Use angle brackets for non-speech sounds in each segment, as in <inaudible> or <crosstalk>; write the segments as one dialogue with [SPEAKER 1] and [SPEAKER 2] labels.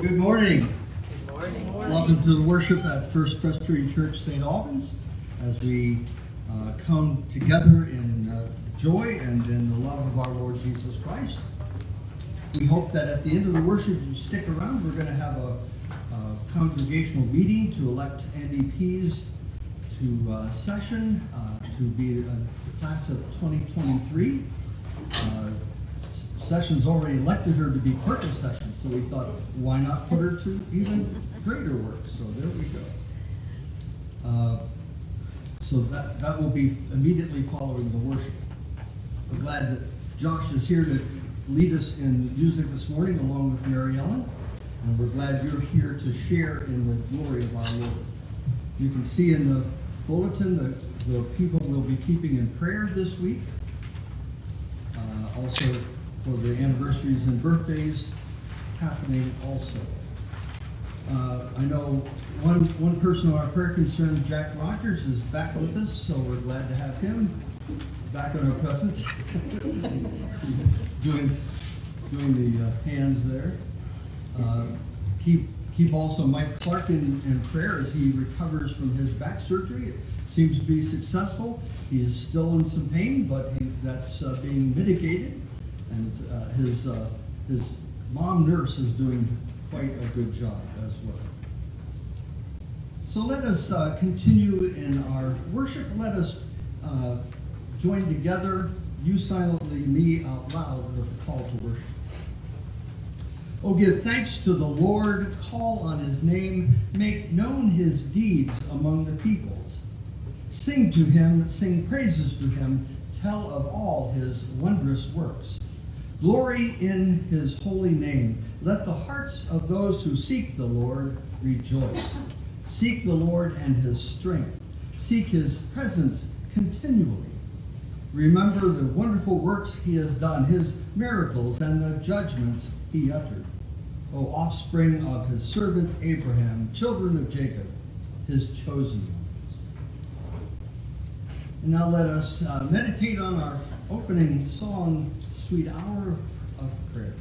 [SPEAKER 1] Well, good morning. Welcome to the worship at First Presbyterian Church, St. Albans, as we uh, come together in uh, joy and in the love of our Lord Jesus Christ. We hope that at the end of the worship you stick around. We're going to have a, a congregational meeting to elect NDPs to uh, session uh, to be a class of 2023. Sessions already elected her to be clerk of session, so we thought, why not put her to even greater work? So there we go. Uh, So that, that will be immediately following the worship. We're glad that Josh is here to lead us in music this morning along with Mary Ellen. And we're glad you're here to share in the glory of our Lord. You can see in the bulletin that the people will be keeping in prayer this week. Uh, Also, for the anniversaries and birthdays happening also. Uh, I know one, one person on our prayer concern, Jack Rogers, is back with us, so we're glad to have him back in our presence. <laughs> Doing, doing the uh, hands there. Uh, Keep, keep also Mike Clark in, in prayer as he recovers from his back surgery. It seems to be successful. He is still in some pain, but he, that's uh, being mitigated. And uh, his, uh, his mom nurse is doing quite a good job as well. So let us uh, continue in our worship. Let us uh, join together, you silently, me out loud, with the call to worship. Oh, give thanks to the Lord, call on his name, make known his deeds among the peoples. Sing to him, sing praises to him, tell of all his wondrous works. Glory in his holy name. Let the hearts of those who seek the Lord rejoice. Seek the Lord and his strength. Seek his presence continually. Remember the wonderful works he has done, his miracles, and the judgments he uttered. O offspring of his servant Abraham, children of Jacob, his chosen ones. And now let us uh, meditate on our opening song, Sweet Hour of Prayer.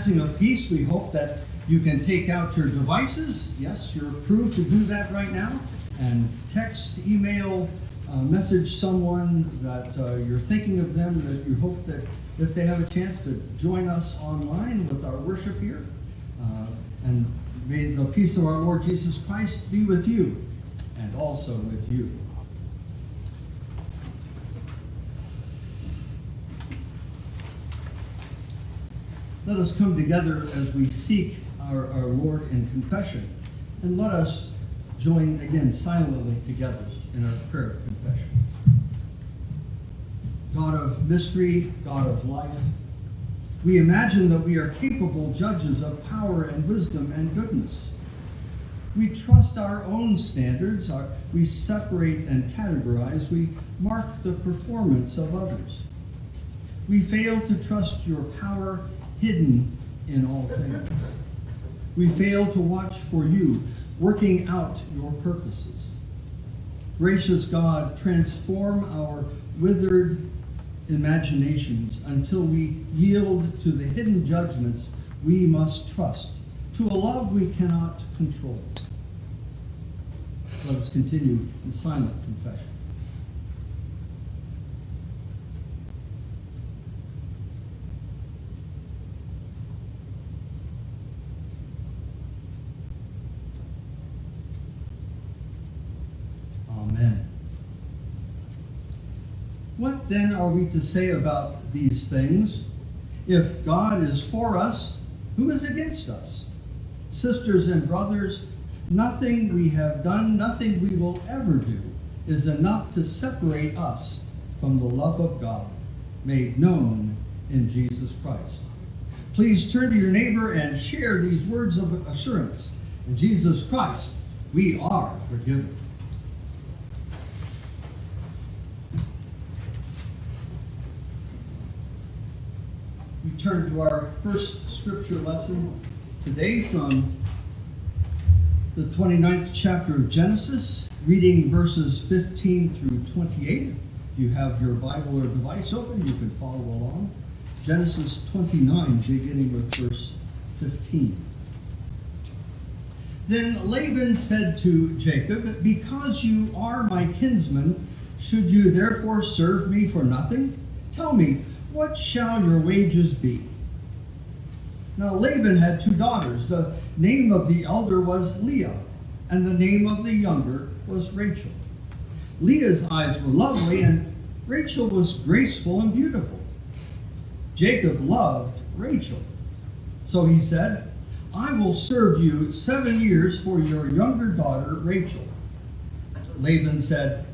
[SPEAKER 1] Passing of peace, we hope that you can take out your devices. Yes, you're approved to do that right now. And text, email, uh, message someone that uh, you're thinking of them, that you hope that if they have a chance to join us online with our worship here. Uh, and may the peace of our Lord Jesus Christ be with you and also with you. Let us come together as we seek our, our Lord in confession, and let us join again silently together in our prayer of confession. God of mystery, God of life, we imagine that we are capable judges of power and wisdom and goodness. We trust our own standards, our, we separate and categorize, we mark the performance of others. We fail to trust your power hidden in all things. We fail to watch for you working out your purposes. Gracious God, transform our withered imaginations until we yield to the hidden judgments we must trust, to a love we cannot control. Let us continue in silent confession. What then are we to say about these things? If God is for us, who is against us? Sisters and brothers, nothing we have done, nothing we will ever do, is enough to separate us from the love of God made known in Jesus Christ. Please turn to your neighbor and share these words of assurance. In Jesus Christ, we are forgiven. Turn to our first scripture lesson today from the 29th chapter of Genesis, reading verses 15 through 28. If you have your Bible or device open, you can follow along. Genesis 29, beginning with verse 15. Then Laban said to Jacob, Because you are my kinsman, should you therefore serve me for nothing? Tell me, what shall your wages be? Now Laban had two daughters. The name of the elder was Leah, and the name of the younger was Rachel. Leah's eyes were lovely, and Rachel was graceful and beautiful. Jacob loved Rachel. So he said, I will serve you seven years for your younger daughter, Rachel. Laban said,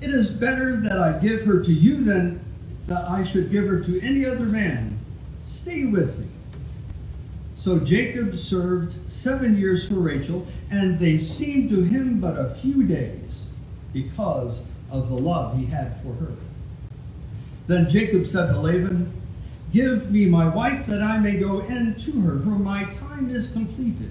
[SPEAKER 1] It is better that I give her to you than that I should give her to any other man. Stay with me. So Jacob served seven years for Rachel, and they seemed to him but a few days because of the love he had for her. Then Jacob said to Laban, Give me my wife that I may go in to her, for my time is completed.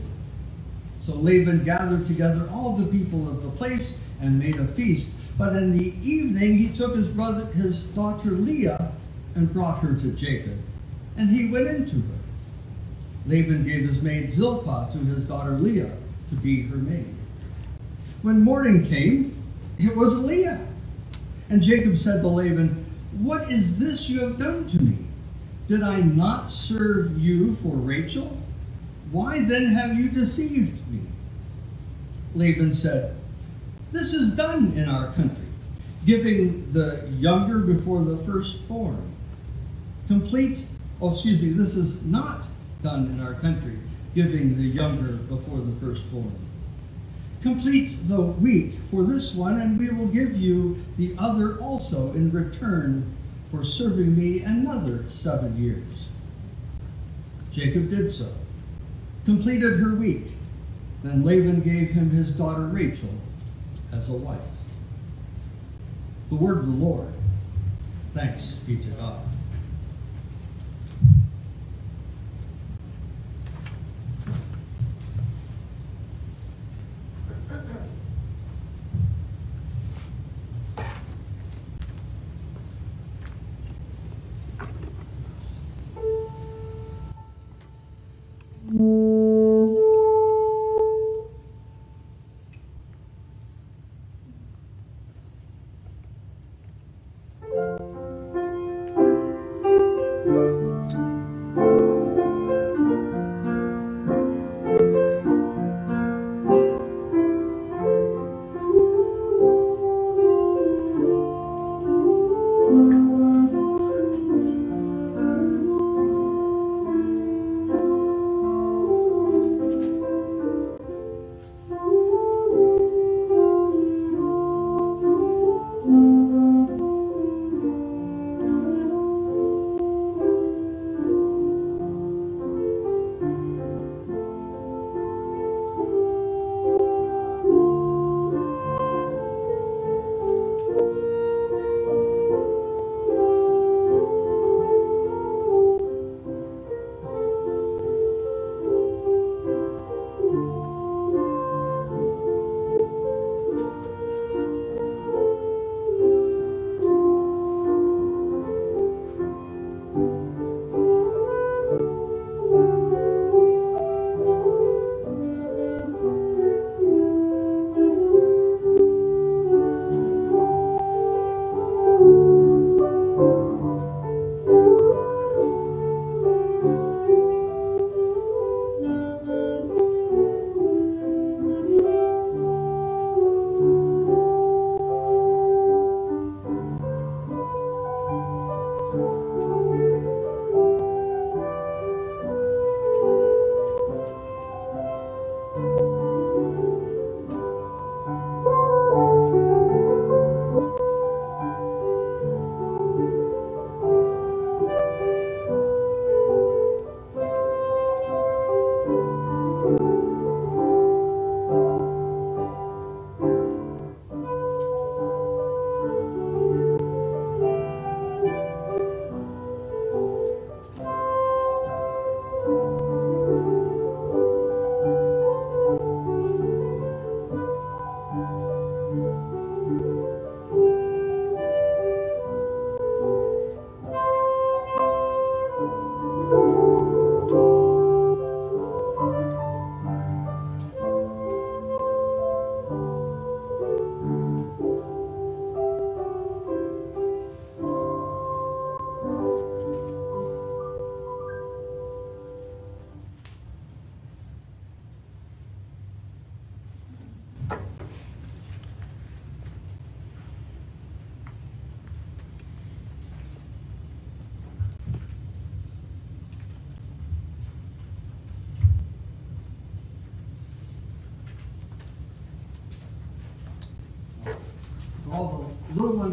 [SPEAKER 1] So Laban gathered together all the people of the place and made a feast but in the evening, he took his brother, his daughter Leah, and brought her to Jacob, and he went into her. Laban gave his maid Zilpah to his daughter Leah to be her maid. When morning came, it was Leah. And Jacob said to Laban, What is this you have done to me? Did I not serve you for Rachel? Why then have you deceived me? Laban said, this is done in our country, giving the younger before the firstborn. Complete, oh, excuse me, this is not done in our country, giving the younger before the firstborn. Complete the week for this one, and we will give you the other also in return for serving me another seven years. Jacob did so, completed her week. Then Laban gave him his daughter Rachel as a wife. The word of the Lord. Thanks be to God.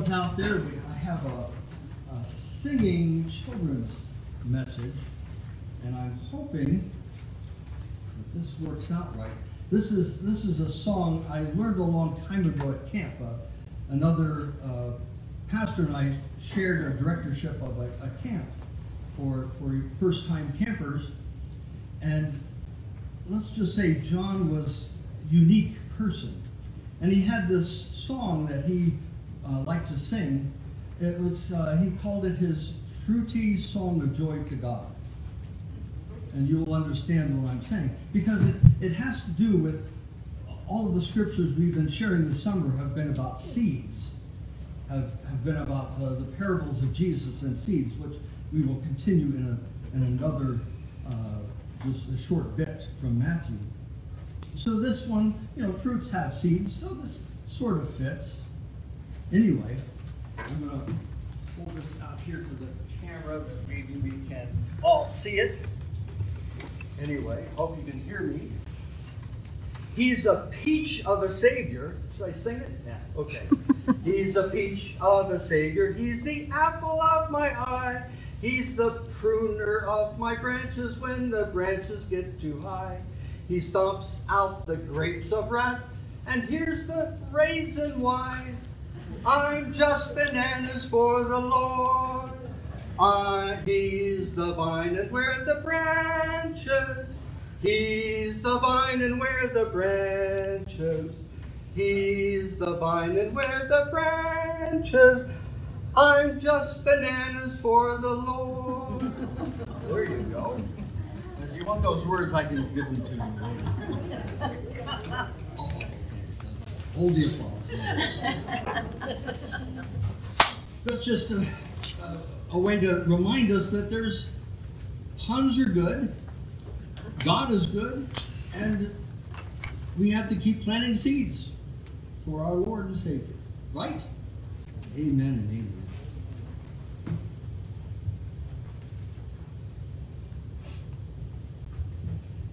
[SPEAKER 1] Ones out there, I have a, a singing children's message, and I'm hoping that this works out right. This is this is a song I learned a long time ago at camp. Uh, another uh, pastor and I shared a directorship of a, a camp for for first time campers, and let's just say John was unique person, and he had this song that he uh, liked to sing. It was uh, he called it his fruity song of joy to God, and you will understand what I'm saying because it, it has to do with all of the scriptures we've been sharing this summer have been about seeds, have, have been about uh, the parables of Jesus and seeds, which we will continue in, a, in another uh, just a short bit from Matthew. So this one, you know, fruits have seeds, so this sort of fits. Anyway, I'm going to pull this out here to the camera that maybe we can all see it. Anyway, hope you can hear me. He's a peach of a savior. Should I sing it? Yeah, okay. <laughs> He's a peach of a savior. He's the apple of my eye. He's the pruner of my branches when the branches get too high. He stomps out the grapes of wrath. And here's the reason why. I'm just bananas for the Lord. I, he's the vine and we're the branches. He's the vine and we're the branches. He's the vine and we're the branches. I'm just bananas for the Lord. There you go. If you want those words, I can give them to you. Hold the applause. <laughs> That's just a, a way to remind us that there's puns are good, God is good, and we have to keep planting seeds for our Lord and Savior. Right? Amen and amen.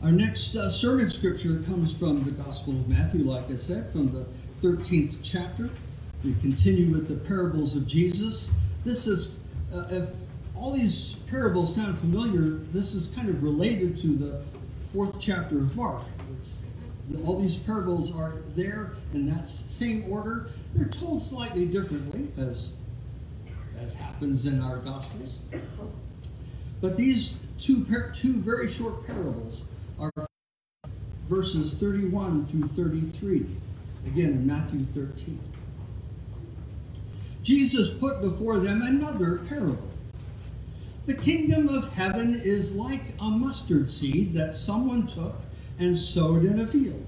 [SPEAKER 1] Our next uh, sermon scripture comes from the Gospel of Matthew, like I said, from the 13th chapter. We continue with the parables of Jesus. This is, uh, if all these parables sound familiar, this is kind of related to the fourth chapter of Mark. It's, all these parables are there in that same order. They're told slightly differently, as, as happens in our Gospels. But these two, two very short parables are verses 31 through 33, again in Matthew 13. Jesus put before them another parable. The kingdom of heaven is like a mustard seed that someone took and sowed in a field.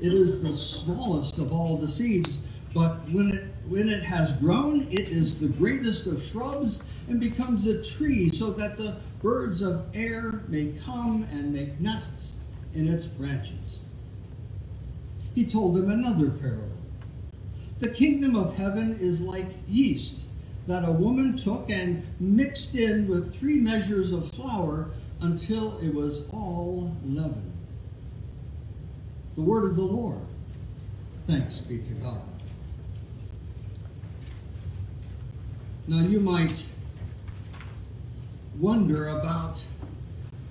[SPEAKER 1] It is the smallest of all the seeds, but when it when it has grown, it is the greatest of shrubs and becomes a tree so that the birds of air may come and make nests in its branches. He told them another parable. The kingdom of heaven is like yeast that a woman took and mixed in with three measures of flour until it was all leaven. The word of the Lord. Thanks be to God. Now you might wonder about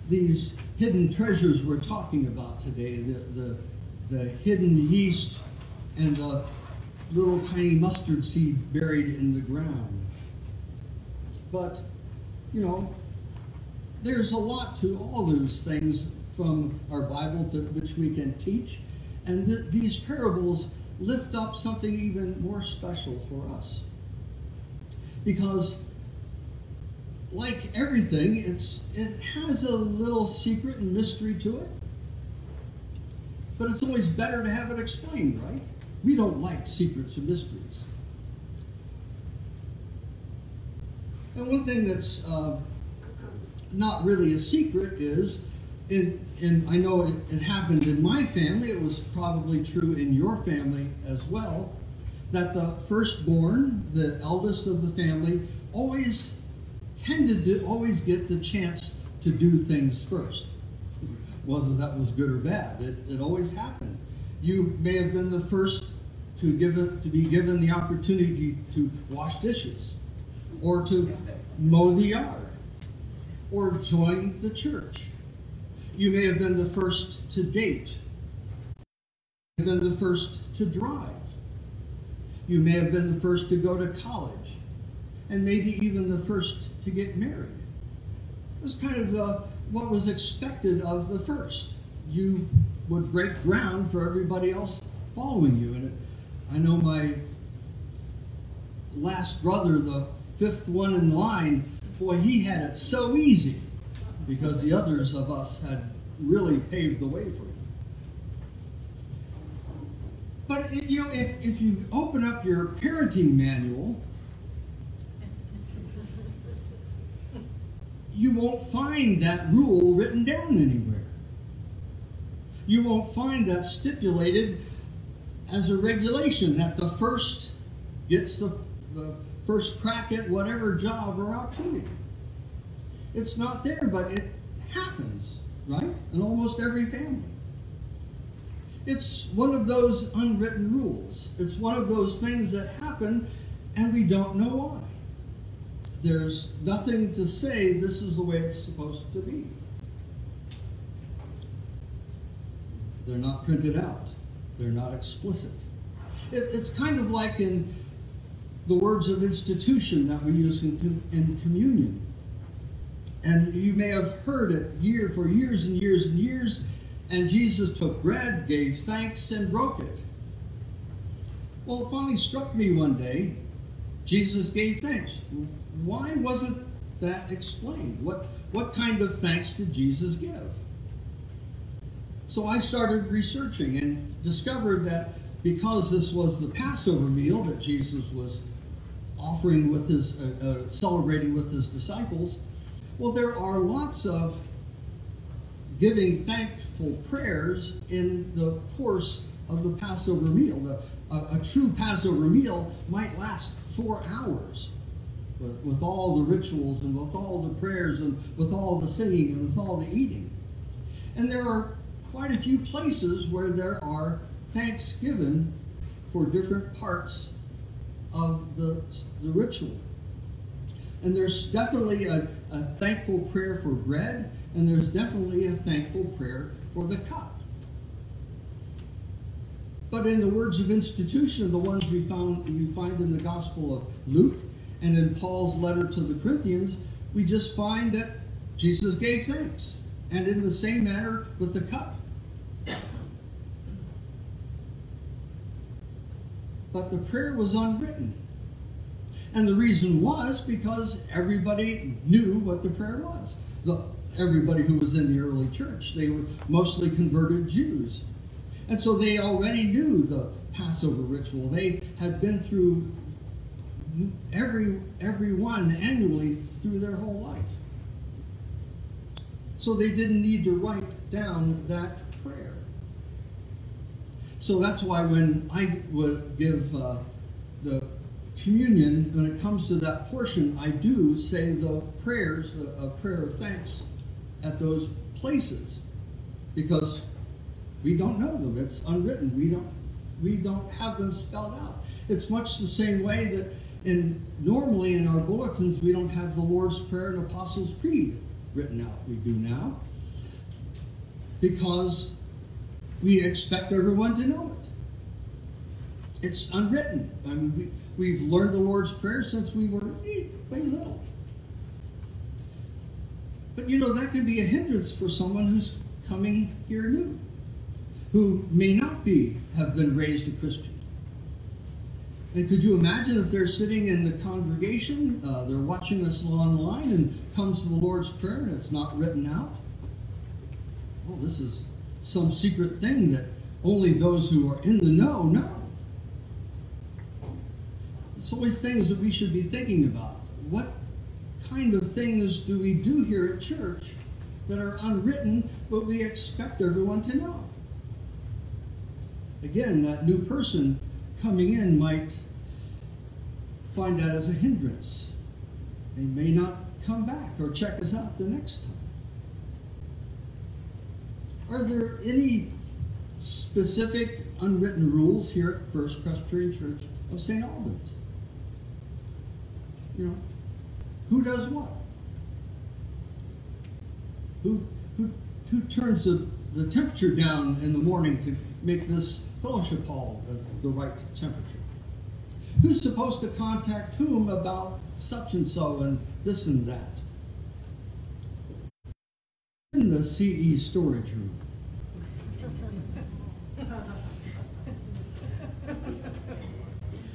[SPEAKER 1] these hidden treasures we're talking about today the, the, the hidden yeast and the little tiny mustard seed buried in the ground. But, you know, there's a lot to all those things from our Bible to which we can teach. And th- these parables lift up something even more special for us. Because like everything, it's it has a little secret and mystery to it. But it's always better to have it explained, right? We don't like secrets and mysteries. And one thing that's uh, not really a secret is, and, in I know it, it happened in my family, it was probably true in your family as well, that the firstborn, the eldest of the family, always tended to always get the chance to do things first, whether that was good or bad. It, it always happened. You may have been the first to give to be given the opportunity to wash dishes, or to mow the yard, or join the church. You may have been the first to date. You may have been the first to drive. You may have been the first to go to college, and maybe even the first to get married. It was kind of the, what was expected of the first. You would break ground for everybody else following you. And I know my last brother, the fifth one in line, boy, he had it so easy because the others of us had really paved the way for him. But you know, if, if you open up your parenting manual, you won't find that rule written down anywhere. You won't find that stipulated as a regulation that the first gets the, the first crack at whatever job or opportunity. It's not there, but it happens, right? In almost every family. It's one of those unwritten rules. It's one of those things that happen and we don't know why. There's nothing to say this is the way it's supposed to be. They're not printed out, they're not explicit. It, it's kind of like in the words of institution that we use in, in communion. And you may have heard it year for years and years and years. And Jesus took bread, gave thanks, and broke it. Well, it finally struck me one day. Jesus gave thanks. Why wasn't that explained? What, what kind of thanks did Jesus give? So I started researching and discovered that because this was the Passover meal that Jesus was offering with his, uh, uh, celebrating with his disciples, well, there are lots of giving thankful prayers in the course of the Passover meal. The, a, a, true Passover meal might last four hours with, with all the rituals and with all the prayers and with all the singing and with all the eating. And there are quite a few places where there are thanksgiving for different parts of the, the ritual. And there's definitely a, a thankful prayer for bread, and there's definitely a thankful prayer for the cup. But in the words of institution, the ones we found we find in the Gospel of Luke and in Paul's letter to the Corinthians, we just find that Jesus gave thanks. And in the same manner with the cup. But the prayer was unwritten. And the reason was because everybody knew what the prayer was. The, everybody who was in the early church, they were mostly converted Jews. And so they already knew the Passover ritual. They had been through every every one annually through their whole life. So they didn't need to write down that. So that's why when I would give uh, the communion, when it comes to that portion, I do say the prayers, a prayer of thanks at those places, because we don't know them. It's unwritten. We don't we don't have them spelled out. It's much the same way that in normally in our bulletins we don't have the Lord's Prayer and Apostles' Creed written out. We do now because we expect everyone to know it. It's unwritten. I mean, we, have learned the Lord's Prayer since we were way little. But you know, that can be a hindrance for someone who's coming here new, who may not be, have been raised a Christian. And could you imagine if they're sitting in the congregation, uh, they're watching us online, and comes to the Lord's Prayer and it's not written out? Well, this is some secret thing that only those who are in the know know. It's always things that we should be thinking about. What kind of things do we do here at church that are unwritten, but we expect everyone to know? Again, that new person coming in might find that as a hindrance. They may not come back or check us out the next time. Are there any specific unwritten rules here at First Presbyterian Church of St. Albans. You know, who does what? Who, who, who turns the, the temperature down in the morning to make this fellowship hall the, the right temperature? Who's supposed to contact whom about such and so and this and that? In the CE storage room.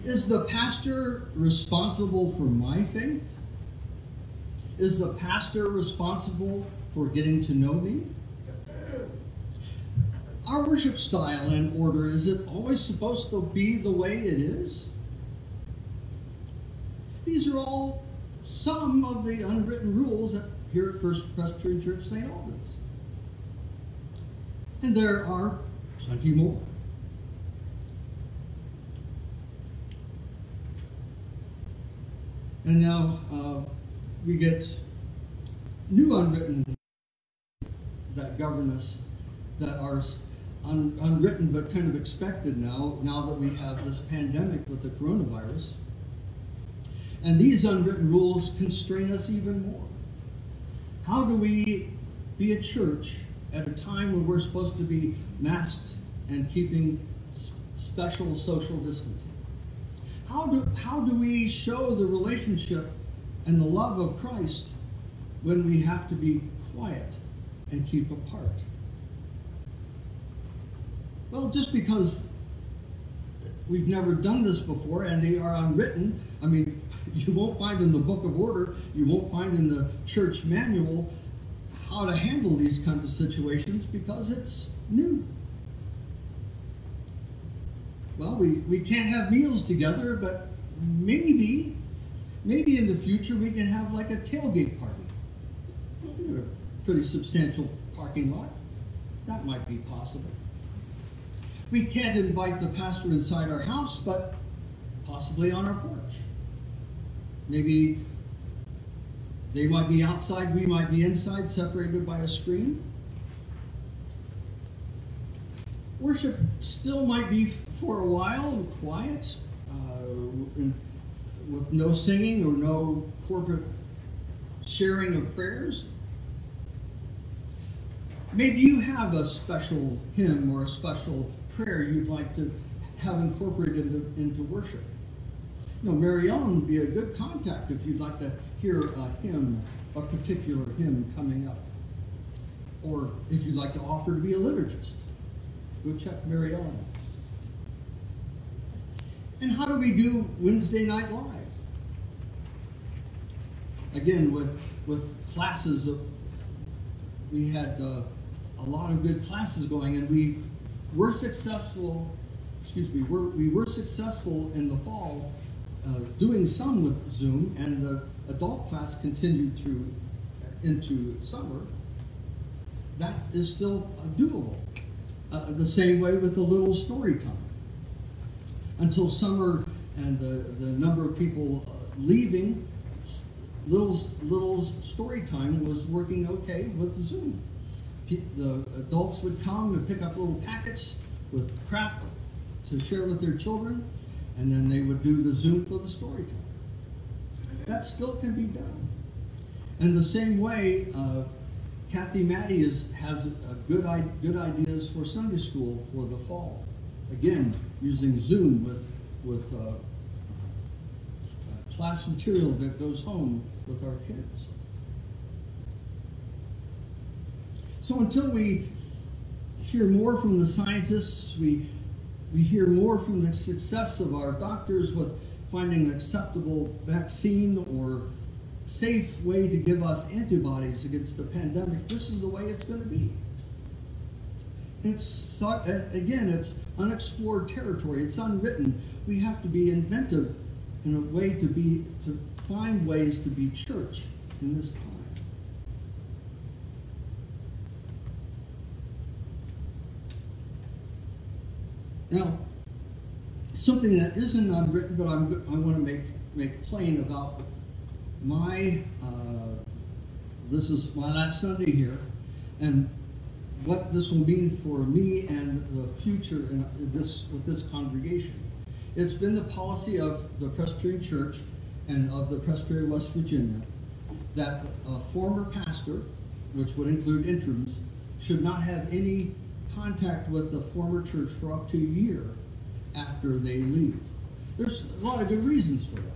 [SPEAKER 1] Is the pastor responsible for my faith? Is the pastor responsible for getting to know me? Our worship style and order, is it always supposed to be the way it is? These are all some of the unwritten rules here at First Presbyterian Church St. Albans. And there are plenty more. And now uh, we get new unwritten that govern us that are un- unwritten but kind of expected now, now that we have this pandemic with the coronavirus. And these unwritten rules constrain us even more. How do we be a church at a time when we're supposed to be masked and keeping special social distancing? How do, how do we show the relationship and the love of Christ when we have to be quiet and keep apart? Well, just because we've never done this before and they are unwritten, I mean, <laughs> you won't find in the book of order, you won't find in the church manual how to handle these kind of situations because it's new. Well, we, we can't have meals together, but maybe, maybe in the future we can have like a tailgate party. We have a pretty substantial parking lot. That might be possible. We can't invite the pastor inside our house, but possibly on our porch. Maybe they might be outside, we might be inside, separated by a screen. Worship still might be for a while quiet, uh, in, with no singing or no corporate sharing of prayers. Maybe you have a special hymn or a special prayer you'd like to have incorporated into, into worship. You know, Mary Ellen would be a good contact if you'd like to hear a hymn, a particular hymn coming up. Or if you'd like to offer to be a liturgist go check Mary Ellen. And how do we do Wednesday Night Live? Again, with with classes, of, we had uh, a lot of good classes going, and we were successful. Excuse me, we're, we were successful in the fall uh, doing some with Zoom, and the adult class continued through into summer. That is still doable. Uh, the same way with a little story time. Until summer and the, the number of people uh, leaving, Little's, Little's story time was working okay with Zoom. The adults would come and pick up little packets with craft to share with their children, and then they would do the Zoom for the story time. That still can be done. And the same way, uh, Kathy Maddie is, has a good, good ideas for Sunday school for the fall. Again, using Zoom with, with uh, uh, class material that goes home with our kids. So until we hear more from the scientists, we, we hear more from the success of our doctors with finding an acceptable vaccine or safe way to give us antibodies against the pandemic, this is the way it's going to be. It's again, it's unexplored territory. It's unwritten. We have to be inventive in a way to be to find ways to be church in this time. Now, something that isn't unwritten, but I'm, I want to make make plain about my, uh, this is my last Sunday here, and what this will mean for me and the future in this with this congregation. It's been the policy of the Presbyterian Church and of the Presbyterian West Virginia that a former pastor, which would include interims, should not have any contact with the former church for up to a year after they leave. There's a lot of good reasons for that.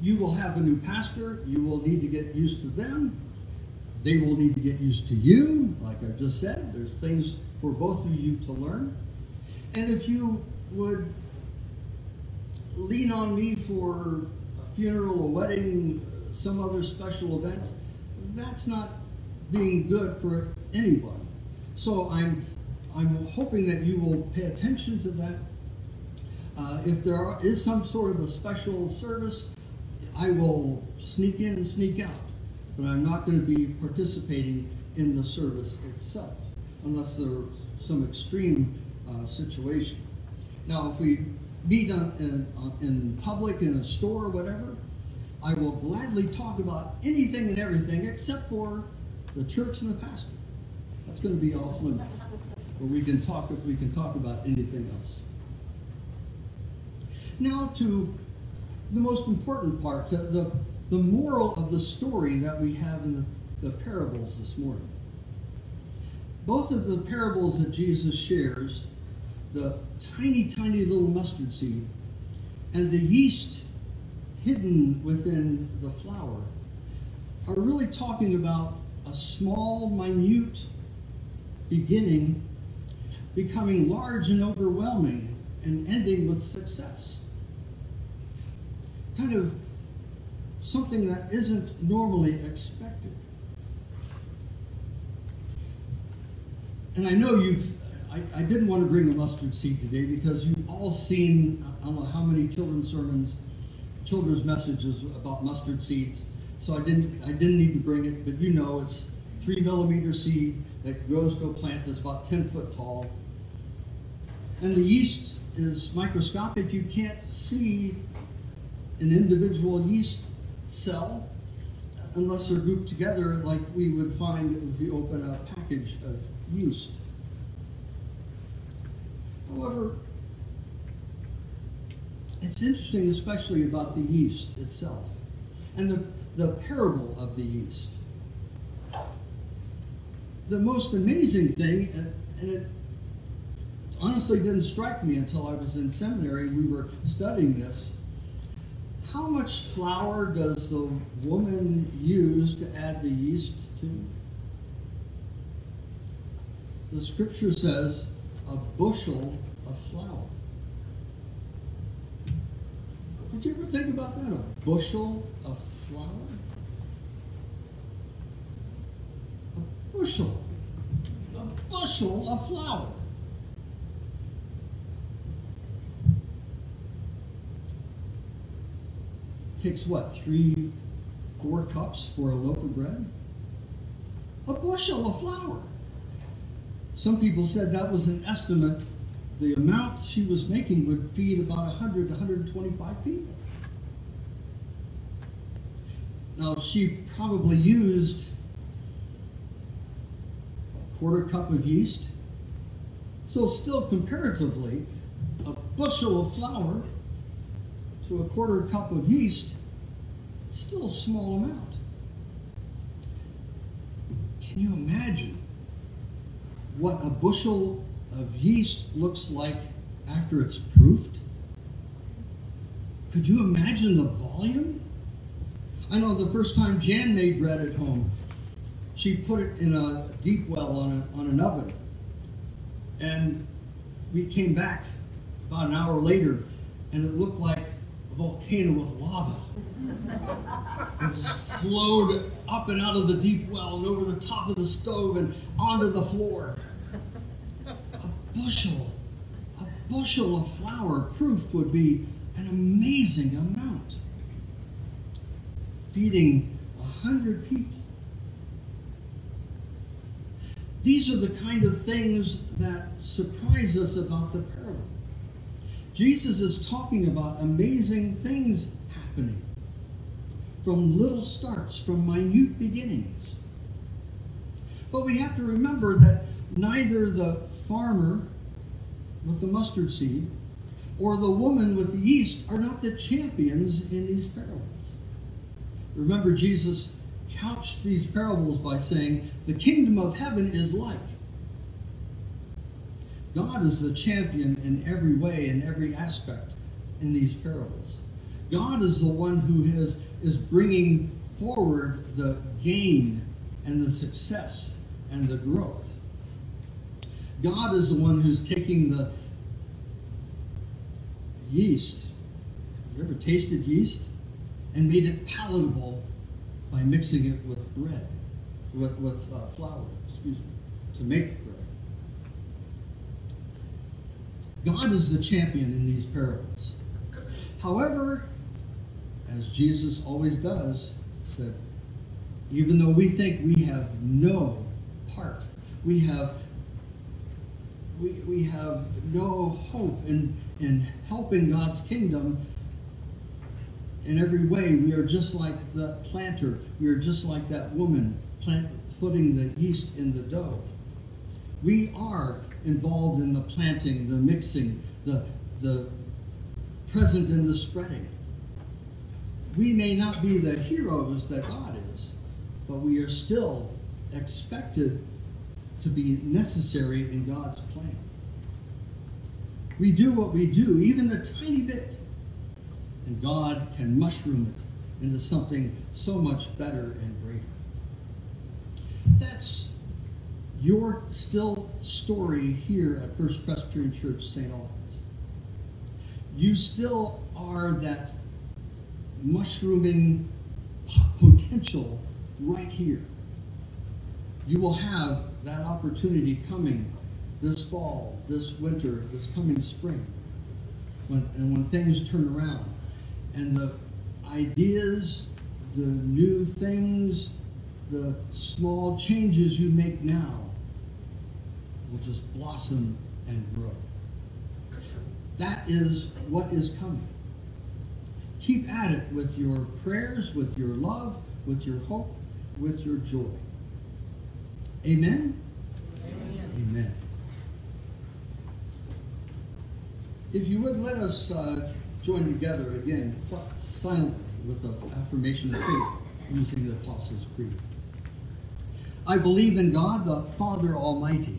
[SPEAKER 1] You will have a new pastor, you will need to get used to them, they will need to get used to you, like I've just said. There's things for both of you to learn. And if you would lean on me for a funeral, a wedding, some other special event, that's not being good for anyone. So I'm I'm hoping that you will pay attention to that. Uh, if there are, is some sort of a special service, I will sneak in and sneak out. But I'm not going to be participating in the service itself unless there's some extreme uh, situation. Now, if we meet in, in public, in a store, or whatever, I will gladly talk about anything and everything except for the church and the pastor. That's going to be off limits. But we can talk we can talk about anything else. Now to the most important part, the, the, the moral of the story that we have in the, the parables this morning. Both of the parables that Jesus shares, the tiny, tiny little mustard seed and the yeast hidden within the flour, are really talking about a small, minute beginning becoming large and overwhelming and ending with success. Kind of something that isn't normally expected. And I know you've, I, I, didn't want to bring the mustard seed today because you've all seen, I don't know how many children's sermons, children's messages about mustard seeds. So I didn't, I didn't need to bring it, but you know it's three millimeter seed that grows to a plant that's about 10 foot tall and the yeast is microscopic. You can't see an individual yeast cell unless they're grouped together like we would find if you open a package of yeast. However, it's interesting, especially about the yeast itself and the, the parable of the yeast. The most amazing thing, and it honestly didn't strike me until I was in seminary. We were studying this. How much flour does the woman use to add the yeast to? The scripture says a bushel of flour. Did you ever think about that? A bushel of flour? A bushel. A bushel of flour. Takes what, three, four cups for a loaf of bread? A bushel of flour. Some people said that was an estimate. The amount she was making would feed about 100 to 125 people. Now, she probably used a quarter cup of yeast. So, still comparatively, a bushel of flour to a quarter cup of yeast, it's still a small amount. Can you imagine what a bushel of yeast looks like after it's proofed? Could you imagine the volume? I know the first time Jan made bread at home, she put it in a deep well on, a, on an oven. And we came back about an hour later, and it looked like volcano with lava. It flowed up and out of the deep well and over the top of the stove and onto the floor. A bushel, a bushel of flour proofed would be an amazing amount. Feeding a hundred people. These are the kind of things that surprise us about the parable. Jesus is talking about amazing things happening from little starts, from minute beginnings. But we have to remember that neither the farmer with the mustard seed or the woman with the yeast are not the champions in these parables. Remember, Jesus couched these parables by saying, The kingdom of heaven is like. God is the champion in every way, in every aspect in these parables. God is the one who has, is bringing forward the gain and the success and the growth. God is the one who's taking the yeast. You ever tasted yeast? And made it palatable by mixing it with bread, with, with uh, flour, excuse me, to make bread. God is the champion in these parables. However, as Jesus always does, said, even though we think we have no part, we have we, we have no hope in, in helping God's kingdom in every way. We are just like the planter. We are just like that woman plant, putting the yeast in the dough. We are involved in the planting, the mixing, the, the present in the spreading. We may not be the heroes that God is, but we are still expected to be necessary in God's plan. We do what we do, even a tiny bit, and God can mushroom it into something so much better and greater. That's your still story here at First Presbyterian Church St. Albans. You still are that mushrooming potential right here. You will have that opportunity coming this fall, this winter, this coming spring. When, and when things turn around and the ideas, the new things, the small changes you make now will just blossom and grow. That is what is coming. Keep at it with your prayers, with your love, with your hope, with your joy. Amen? Amen. Amen. If you would let us uh, join together again silently with the affirmation of faith using the Apostles' Creed. I believe in God, the Father Almighty,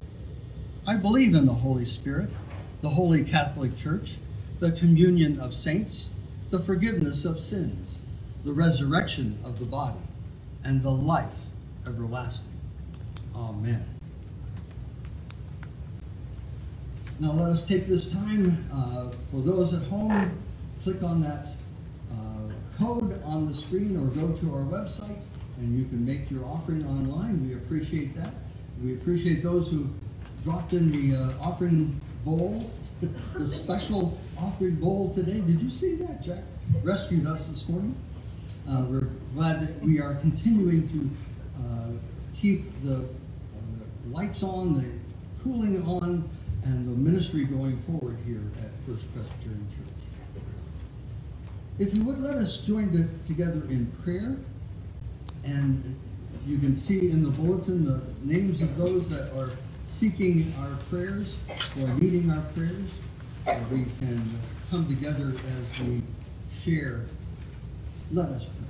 [SPEAKER 1] I believe in the Holy Spirit, the Holy Catholic Church, the communion of saints, the forgiveness of sins, the resurrection of the body, and the life everlasting. Amen. Now let us take this time, uh, for those at home, click on that uh, code on the screen or go to our website and you can make your offering online. We appreciate that. We appreciate those who dropped in the uh, offering bowl, the special offering bowl today. Did you see that? Jack rescued us this morning. Uh, we're glad that we are continuing to uh, keep the lights on, the cooling on, and the ministry going forward here at First Presbyterian Church. If you would let us join the, together in prayer, and you can see in the bulletin the names of those that are seeking our prayers or needing our prayers. We can come together as we share. Let us pray.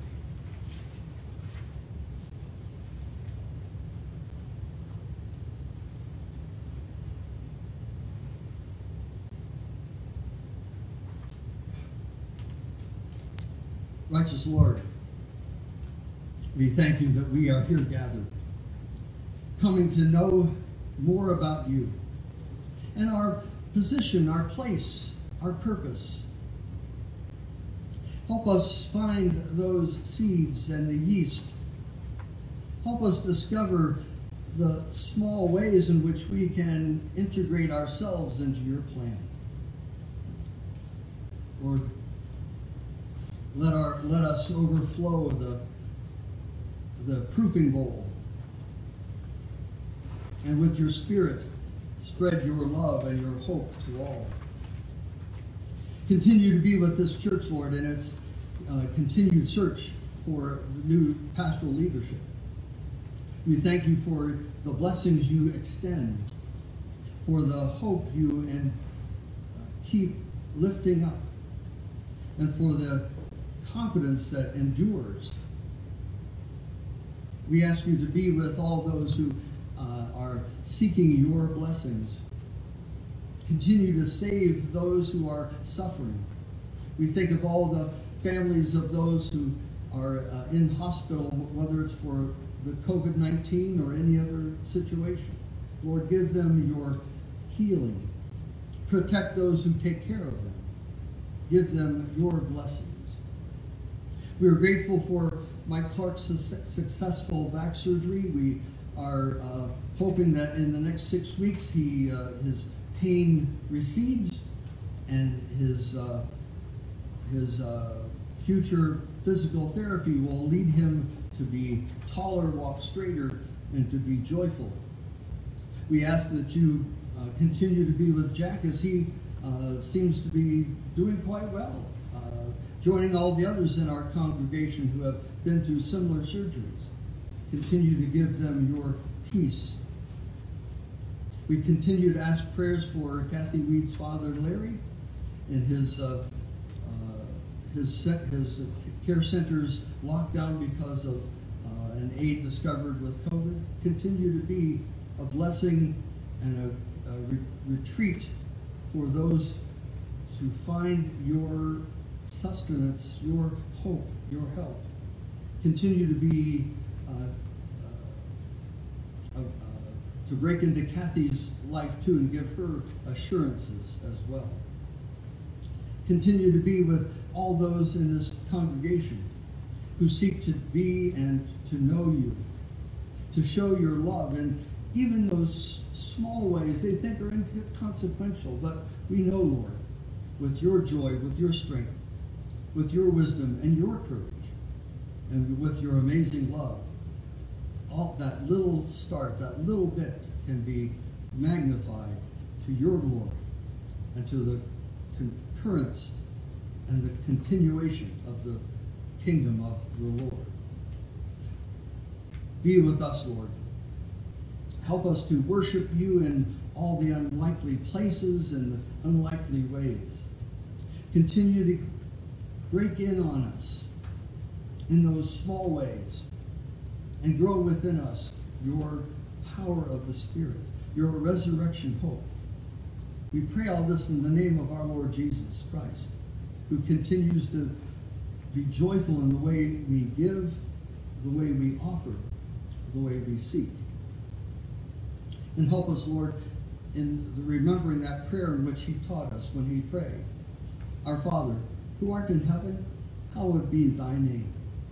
[SPEAKER 1] Righteous Lord, we thank you that we are here gathered, coming to know more about you and our position, our place, our purpose. Help us find those seeds and the yeast. Help us discover the small ways in which we can integrate ourselves into your plan. Lord, let our let us overflow the the proofing bowl. And with your spirit, spread your love and your hope to all. Continue to be with this church, Lord, in its uh, continued search for new pastoral leadership. We thank you for the blessings you extend, for the hope you and uh, keep lifting up, and for the confidence that endures. We ask you to be with all those who uh, are seeking your blessings. Continue to save those who are suffering. We think of all the families of those who are uh, in hospital, whether it's for the COVID 19 or any other situation. Lord, give them your healing. Protect those who take care of them. Give them your blessings. We are grateful for Mike Clark's successful back surgery. We are uh, hoping that in the next six weeks he uh, his pain recedes and his uh, his uh, future physical therapy will lead him to be taller, walk straighter, and to be joyful. We ask that you uh, continue to be with Jack as he uh, seems to be doing quite well, uh, joining all the others in our congregation who have been through similar surgeries. Continue to give them your peace. We continue to ask prayers for Kathy Weed's father, Larry, and his uh, uh, his his care centers locked down because of uh, an aide discovered with COVID. Continue to be a blessing and a, a re- retreat for those to find your sustenance, your hope, your help. Continue to be uh, to break into Kathy's life too and give her assurances as well. Continue to be with all those in this congregation who seek to be and to know you, to show your love. And even those small ways they think are inconsequential, but we know, Lord, with your joy, with your strength, with your wisdom and your courage, and with your amazing love, all that little start, that little bit can be magnified to your glory and to the concurrence and the continuation of the kingdom of the Lord. Be with us, Lord. Help us to worship you in all the unlikely places and the unlikely ways. Continue to break in on us in those small ways and grow within us your power of the Spirit, your resurrection hope. We pray all this in the name of our Lord Jesus Christ, who continues to be joyful in the way we give, the way we offer, the way we seek. And help us, Lord, in remembering that prayer in which He taught us when He prayed. Our Father, who art in heaven, hallowed be thy name.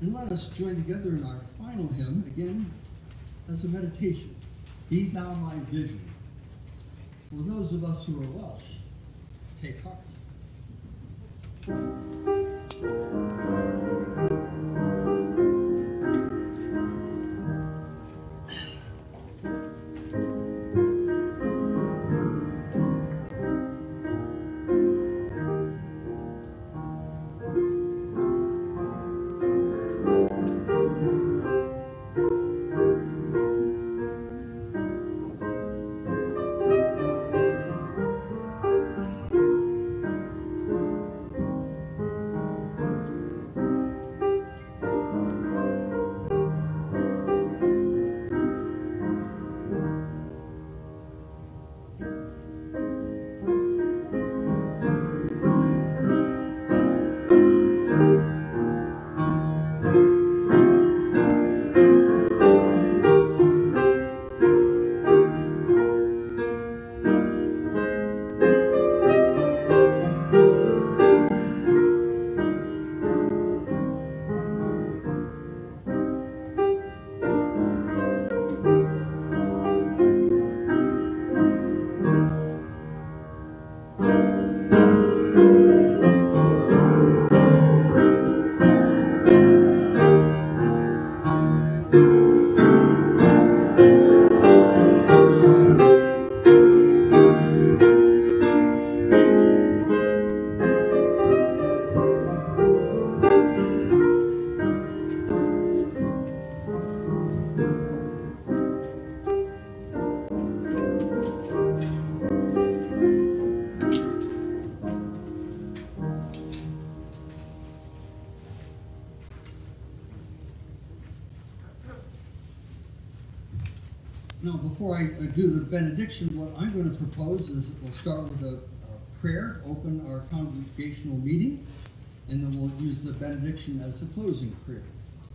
[SPEAKER 1] And let us join together in our final hymn, again, as a meditation. Be thou my vision. For those of us who are Welsh, take heart. Do the benediction, what I'm going to propose is we'll start with a, a prayer, open our congregational meeting, and then we'll use the benediction as the closing prayer,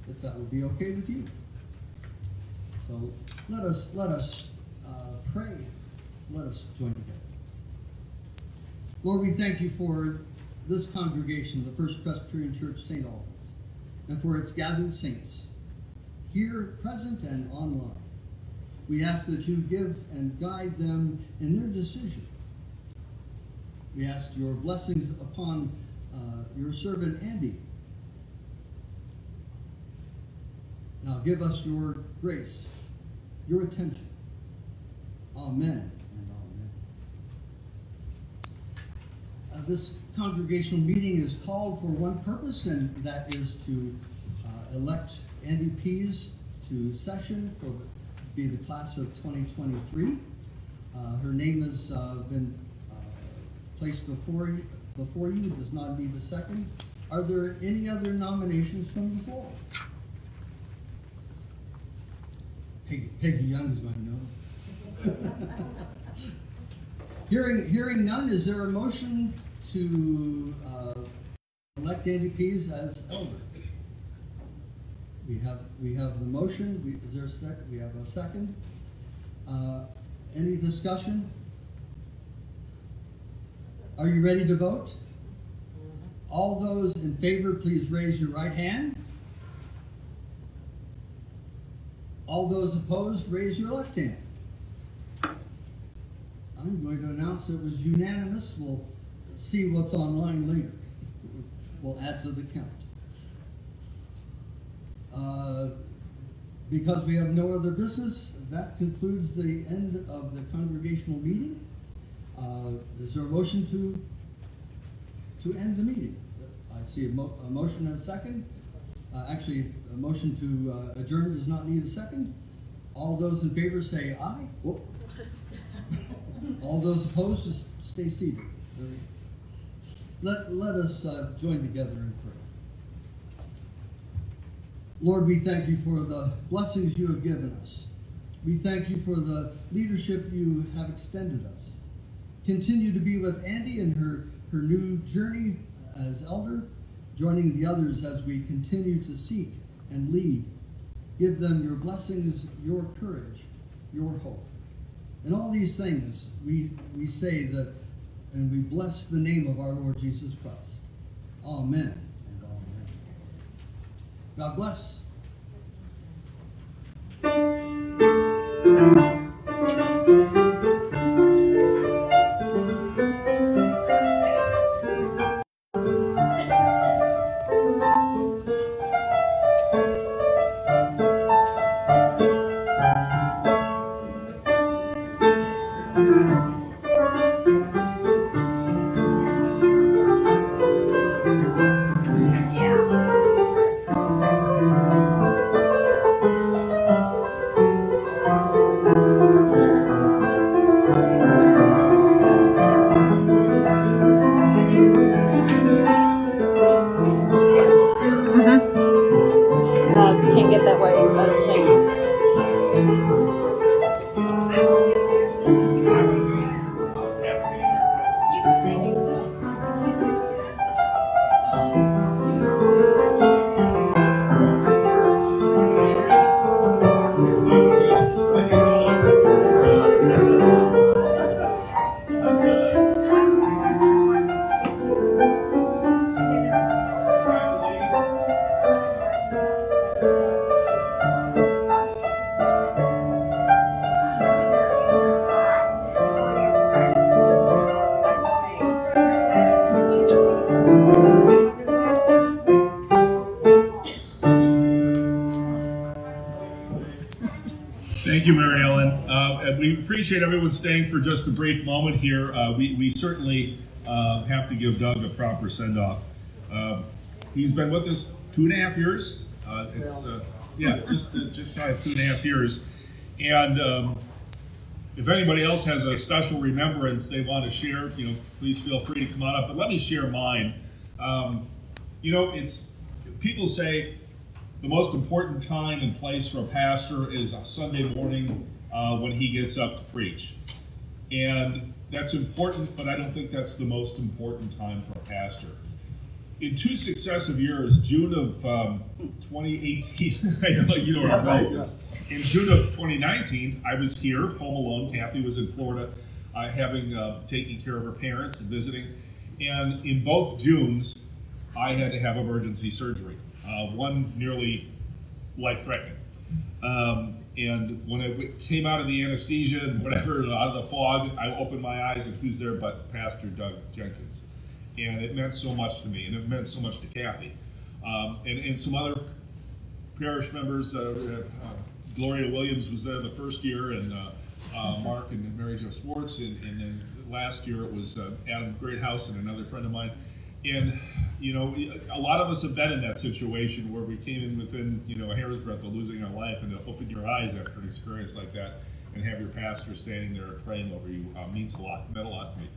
[SPEAKER 1] if that would be okay with you. So let us let us uh, pray. Let us join together. Lord, we thank you for this congregation, the First Presbyterian Church St. Albans, and for its gathered saints, here present and online. We ask that you give and guide them in their decision. We ask your blessings upon uh, your servant Andy. Now give us your grace, your attention. Amen and amen. Uh, this congregational meeting is called for one purpose, and that is to uh, elect Andy Pease to session for the be the class of 2023. Uh, her name has uh, been uh, placed before you, before you, It does not need a second. Are there any other nominations from the floor? Peggy, Peggy Young is going to know. hearing, hearing none, is there a motion to uh, elect Andy Pease as elder? We have, we have the motion, we, is there a sec, we have a second? Uh, any discussion? Are you ready to vote? All those in favor, please raise your right hand. All those opposed, raise your left hand. I'm going to announce it was unanimous. We'll see what's online later. <laughs> we'll add to the count. Uh, because we have no other business, that concludes the end of the congregational meeting. Uh, is there a motion to to end the meeting? I see a, mo a motion and a second. Uh, actually, a motion to uh, adjourn does not need a second. All those in favor say aye. <laughs> All those opposed, just stay seated. Let, let us uh, join together in prayer. Lord, we thank you for the blessings you have given us. We thank you for the leadership you have extended us. Continue to be with Andy and her, her new journey as elder, joining the others as we continue to seek and lead. Give them your blessings, your courage, your hope. And all these things we, we say that, and we bless the name of our Lord Jesus Christ. Amen. God bless.
[SPEAKER 2] Staying for just a brief moment here. Uh, we, we certainly uh, have to give Doug a proper send off. Uh, he's been with us two and a half years. Uh, it's uh, yeah, just uh, just shy of two and a half years. And um, if anybody else has a special remembrance they want to share, you know, please feel free to come on up. But let me share mine. Um, you know, it's people say the most important time and place for a pastor is a Sunday morning uh, when he gets up to preach. And that's important, but I don't think that's the most important time for a pastor. In two successive years, June of um, 2018, <laughs> I know you know going with this. In June of 2019, I was here, home alone. Kathy was in Florida, uh, having uh, taking care of her parents and visiting. And in both Junes, I had to have emergency surgery. Uh, one nearly life-threatening. Um, and when I came out of the anesthesia and whatever, <laughs> out of the fog, I opened my eyes and who's there but Pastor Doug Jenkins. And it meant so much to me, and it meant so much to Kathy. Um, and, and some other parish members, uh, uh, Gloria Williams was there the first year, and uh, uh, Mark and Mary Jo Swartz, and, and then last year it was uh, Adam Greathouse and another friend of mine. And, you know, a lot of us have been in that situation where we came in within, you know, a hair's breadth of losing our life, and to open your eyes after an experience like that and have your pastor standing there praying over you uh, means a lot, meant a lot to me.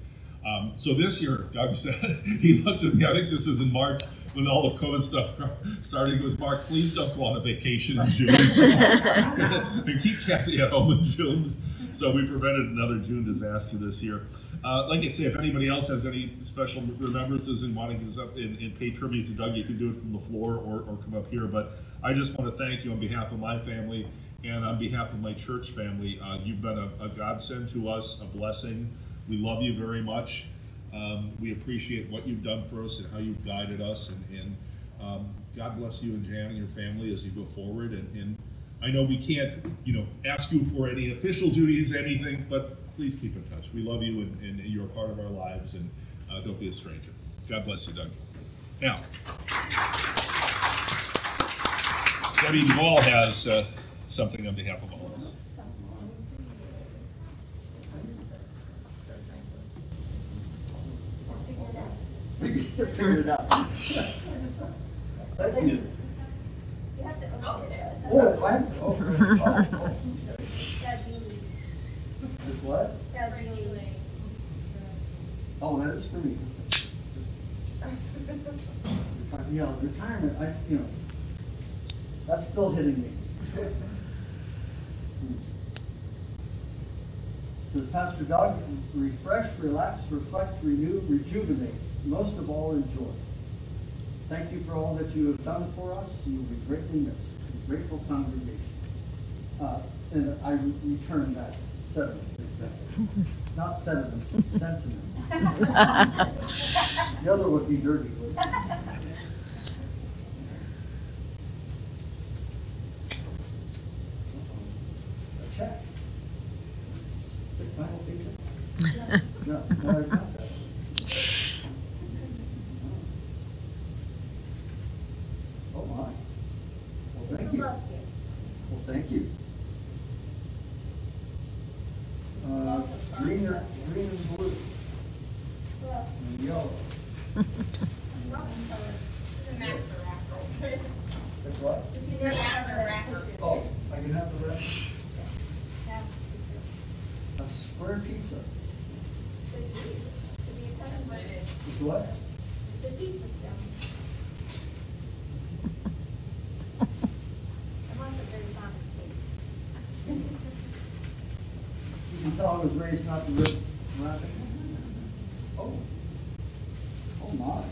[SPEAKER 2] Um, so this year, Doug said, <laughs> he looked at me, I think this is in March, when all the COVID stuff <laughs> started, he goes, Mark, please don't go on a vacation in June. <laughs> and keep Kathy at home in June. So we prevented another June disaster this year. Uh, like I say, if anybody else has any special remembrances and wanting to get up and, and pay tribute to Doug, you can do it from the floor or, or come up here. But I just want to thank you on behalf of my family and on behalf of my church family. Uh, you've been a, a godsend to us, a blessing. We love you very much. Um, we appreciate what you've done for us and how you've guided us. And, and um, God bless you and Jan and your family as you go forward. And, and I know we can't, you know, ask you for any official duties, anything, but please keep in touch. We love you and, and you're a part of our lives. And uh, don't be a stranger. God bless you, Doug. Now, Debbie Duvall has uh, something on behalf of all of us.
[SPEAKER 1] Figure it out. <laughs> Thank you. Oh, what? Oh, oh, oh. What? Oh, that is for me. Yeah, retirement, I, you know, that's still hitting me. Hmm. Says Pastor Doug, refresh, relax, reflect, renew, rejuvenate, most of all enjoy. Thank you for all that you have done for us. You will be greatly missed. Grateful congregation. Uh, and I re- return that sentiment. Not sentiment, sentiment. The other would be dirty. wouldn't it? A check. The final paycheck? No, no, I got that. Oh, my. Well, thank you. Well, thank you. Uh, green or, green and blue, and yellow. That's what? Oh, I can have the rest. A square pizza. Is what? You can tell I was raised not to rip rabbit. Oh. Oh, my.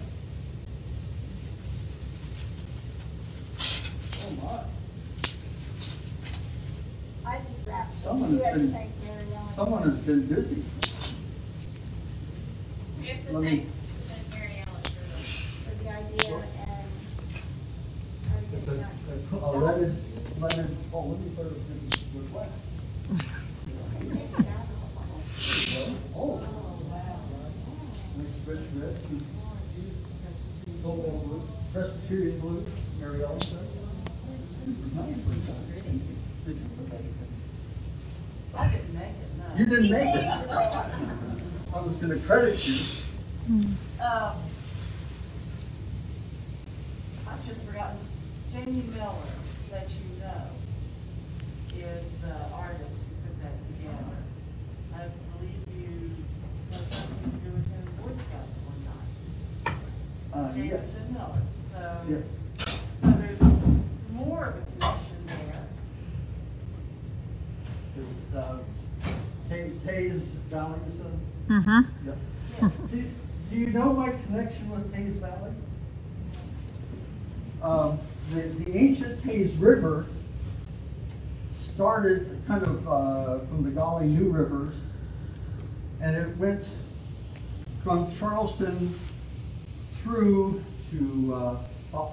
[SPEAKER 1] Oh, my.
[SPEAKER 3] I just wrapped. it.
[SPEAKER 1] Someone
[SPEAKER 3] You
[SPEAKER 1] has
[SPEAKER 3] have to
[SPEAKER 1] been-
[SPEAKER 3] thank Mary Ellen.
[SPEAKER 1] Someone has been busy.
[SPEAKER 3] We have to
[SPEAKER 1] Let me-
[SPEAKER 3] thank thank Mary Ellen for the, for the idea and. how to get
[SPEAKER 1] It's
[SPEAKER 3] it
[SPEAKER 1] a,
[SPEAKER 3] done.
[SPEAKER 1] a leaded, leaded, oh, let me put it with what? Oh. Nice rich red. Cobalt blue, Presbyterian blue, Mary Ellen
[SPEAKER 4] I didn't make it, no.
[SPEAKER 1] You didn't make it. I was gonna credit you.
[SPEAKER 4] Um, I've just forgotten, Jamie Miller, that you know, is the artist who put that together. I believe you had something to do with him in Boy Scouts one night.
[SPEAKER 1] Uh, yes,
[SPEAKER 4] Jameson Miller, so.
[SPEAKER 1] yes.
[SPEAKER 4] So there's more of a connection there.
[SPEAKER 1] Is, uh, Tay- Teays Valley, you said?
[SPEAKER 5] Mm-hmm.
[SPEAKER 1] Yep.
[SPEAKER 4] Yes.
[SPEAKER 1] Do, do you know my connection with Teays Valley? Um, the, the ancient Teays River started kind of, Gauley New Rivers, and it went from Charleston through to, uh,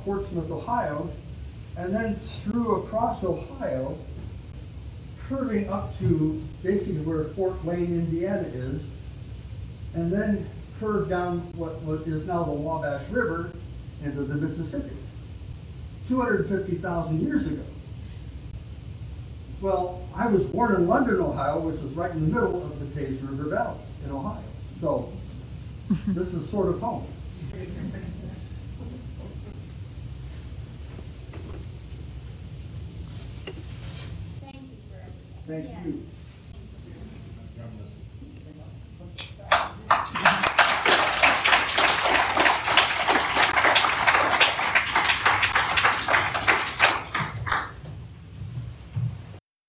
[SPEAKER 1] Portsmouth, Ohio, and then through across Ohio, curving up to basically where Fort Wayne, Indiana is, and then curved down what, what is now the Wabash River into the Mississippi. 250,000 years ago. Well, I was born in London, Ohio, which is right in the middle of the Teays River Valley in Ohio. So <laughs> this is sort of home.
[SPEAKER 3] Thank you for everything.
[SPEAKER 1] Thank
[SPEAKER 3] Yes.
[SPEAKER 1] you.